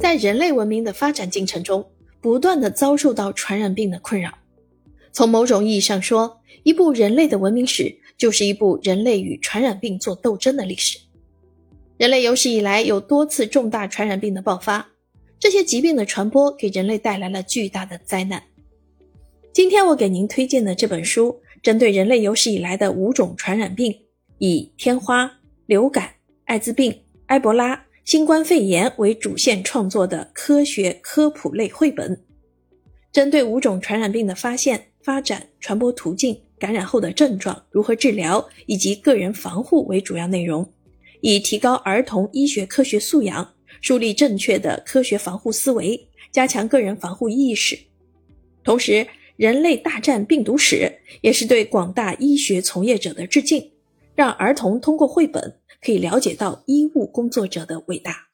在人类文明的发展进程中，不断的遭受到传染病的困扰。从某种意义上说，一部人类的文明史就是一部人类与传染病做斗争的历史。人类有史以来有多次重大传染病的爆发，这些疾病的传播给人类带来了巨大的灾难。今天我给您推荐的这本书，针对人类有史以来的五种传染病，以天花、流感、艾滋病、埃博拉、新冠肺炎为主线创作的科学科普类绘本，针对五种传染病的发现、发展、传播途径、感染后的症状、如何治疗以及个人防护为主要内容，以提高儿童医学科学素养，树立正确的科学防护思维，加强个人防护意识，同时。人类大战病毒史也是对广大医学从业者的致敬，让儿童通过绘本可以了解到医务工作者的伟大。